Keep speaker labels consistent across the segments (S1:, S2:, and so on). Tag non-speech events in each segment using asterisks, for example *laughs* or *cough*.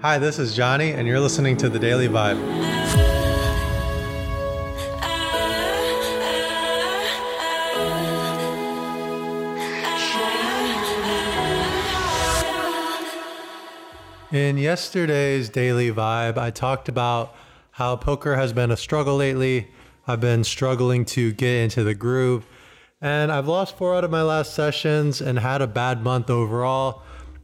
S1: Hi, this is Johnny, and you're listening to The Daily Vibe. In yesterday's Daily Vibe, I talked about how poker has been a struggle lately. I've been struggling to get into the groove, and I've lost four out of my last sessions and had a bad month overall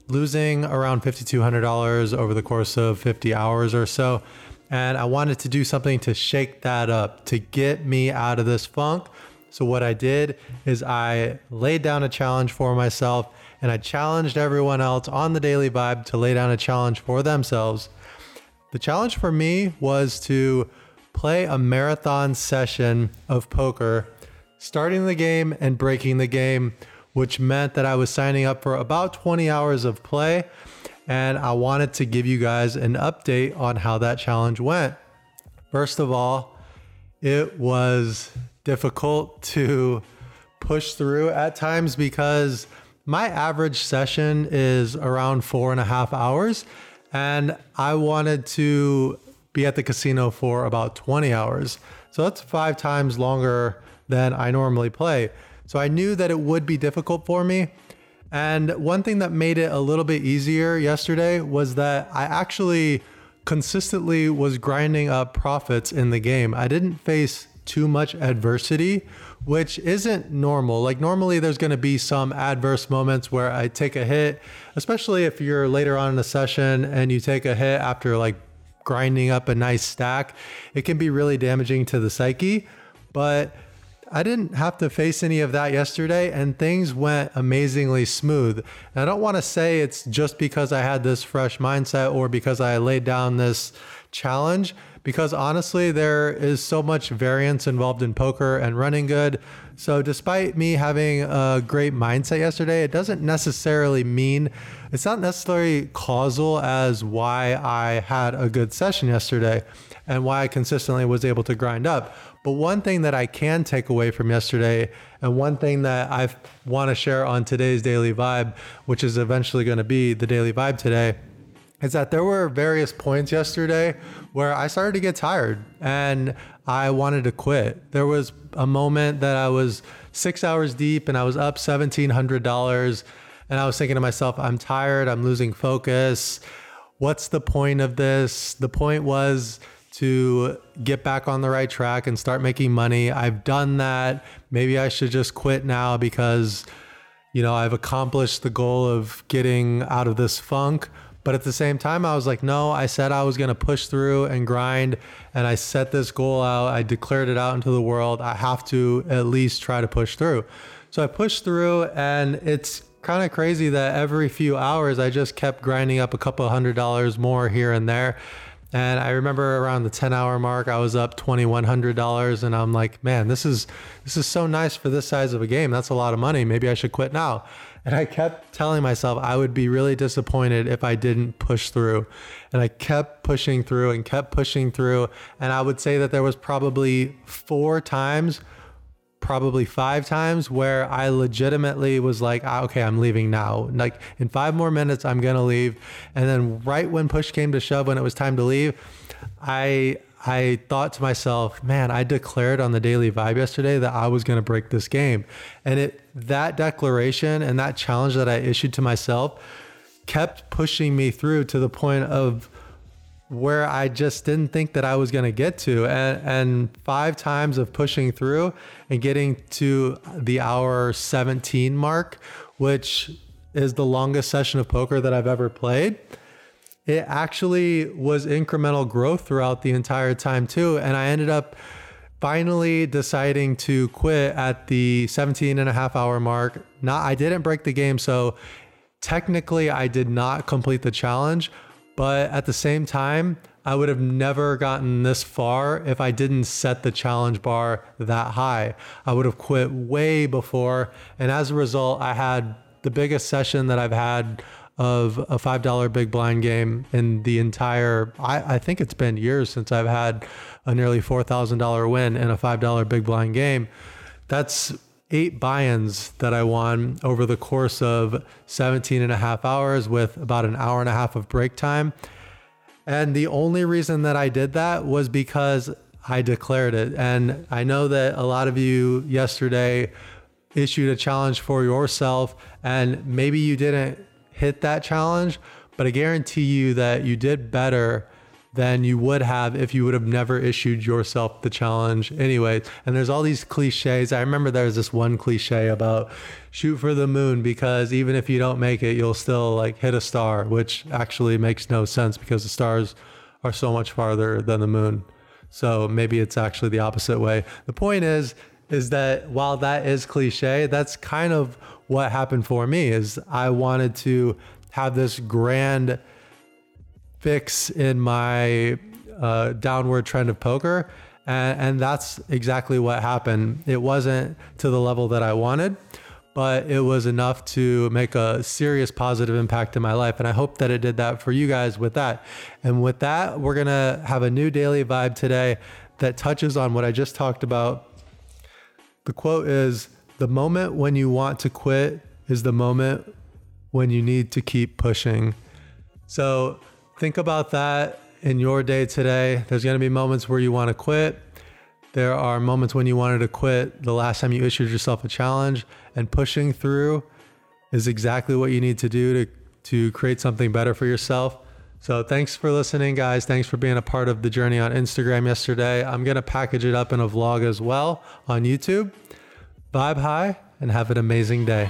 S1: losing around $5,200 over the course of 50 hours or so. And I wanted to do something to shake that up, to get me out of this funk. So, what I did is I laid down a challenge for myself and I challenged everyone else on the Daily Vibe to lay down a challenge for themselves. The challenge for me was to play a marathon session of poker, starting the game and breaking the game which meant that I was signing up for about 20 hours of play. And I wanted to give you guys an update on how that challenge went. First of all, it was difficult to push through at times because my average session is around four and a half hours. And I wanted to be at the casino for about 20 hours. So that's five times longer than I normally play. So I knew that it would be difficult for me. And one thing that made it a little bit easier yesterday was that I actually consistently was grinding up profits in the game. I didn't face too much adversity, which isn't normal. Like, normally there's going to be some adverse moments where I take a hit, especially if you're later on in the session and you take a hit after like grinding up a nice stack. It can be really damaging to the psyche. But I didn't have to face any of that yesterday, and things went amazingly smooth. And I don't want to say it's just because I had this fresh mindset or because I laid down this challenge, because honestly, there is so much variance involved in poker and running good. So, despite me having a great mindset yesterday, it doesn't necessarily mean it's not necessarily causal as why I had a good session yesterday and why I consistently was able to grind up. But one thing that I can take away from yesterday, and one thing that I want to share on today's Daily Vibe, which is eventually going to be the Daily Vibe today, is that there were various points yesterday where I started to get tired and I wanted to quit. There was a moment that I was six hours deep and I was up $1,700. And I was thinking to myself, I'm tired, I'm losing focus. What's the point of this? The point was, to get back on the right track and start making money. I've done that. Maybe I should just quit now because, you know, I've accomplished the goal of getting out of this funk. But at the same time, I was like, no, I said I was going to push through and grind. And I set this goal out. I declared it out into the world. I have to at least try to push through. So I pushed through, and it's kind of crazy that every few hours I just kept grinding up a couple hundred dollars more here and there. And I remember around the 10 hour mark, I was up $2,100 and I'm like, man, this is, this is so nice for this size of a game. That's a lot of money. Maybe I should quit now. *laughs* And I kept telling myself I would be really disappointed if I didn't push through. And I kept pushing through and kept pushing through. And I would say that there was probably four times probably five times where I legitimately was like, ah, okay, I'm leaving now. Like in five more minutes, I'm gonna leave. And then right when push came to shove, when it was time to leave, I I thought to myself, man, I declared on the daily vibe yesterday that I was going to break this game. And it that declaration and that challenge that I issued to myself kept pushing me through to the point of where I just didn't think that I was going to get to. And, and five times of pushing through and getting to the hour 17 mark, which is the longest session of poker that I've ever played. It actually was incremental growth throughout the entire time, too. And I ended up finally deciding to quit at the 17 and a half hour mark. Not, I didn't break the game. So technically, I did not complete the challenge but at the same time, I would have never gotten this far if I didn't set the challenge bar that high. I would have quit way before. And as a result, I had the biggest session that I've had of a $5 big blind game in the entire, I, I think it's been years since I've had a nearly $4,000 win in a $5 big blind game. That's eight buy-ins that I won over the course of 17 and a half hours with about an hour and a half of break time. And the only reason that I did that was because I declared it. And I know that a lot of you yesterday issued a challenge for yourself, and maybe you didn't hit that challenge, but I guarantee you that you did better than you would have if you would have never issued yourself the challenge anyway. And there's all these cliches. I remember there was this one cliche about shoot for the moon because even if you don't make it, you'll still like hit a star, which actually makes no sense because the stars are so much farther than the moon. So maybe it's actually the opposite way. The point is is that while that is cliche, that's kind of what happened for me is I wanted to have this grand fix in my uh, downward trend of poker. And, and that's exactly what happened. It wasn't to the level that I wanted, but it was enough to make a serious positive impact in my life. And I hope that it did that for you guys with that. And with that, we're going to have a new daily vibe today that touches on what I just talked about. The quote is The moment when you want to quit is the moment when you need to keep pushing. So think about that in your day today. There's going to be moments where you want to quit. There are moments when you wanted to quit the last time you issued yourself a challenge, and pushing through is exactly what you need to do to, to create something better for yourself. So, thanks for listening, guys. Thanks for being a part of the journey on Instagram yesterday. I'm going to package it up in a vlog as well on YouTube. Vibe high and have an amazing day.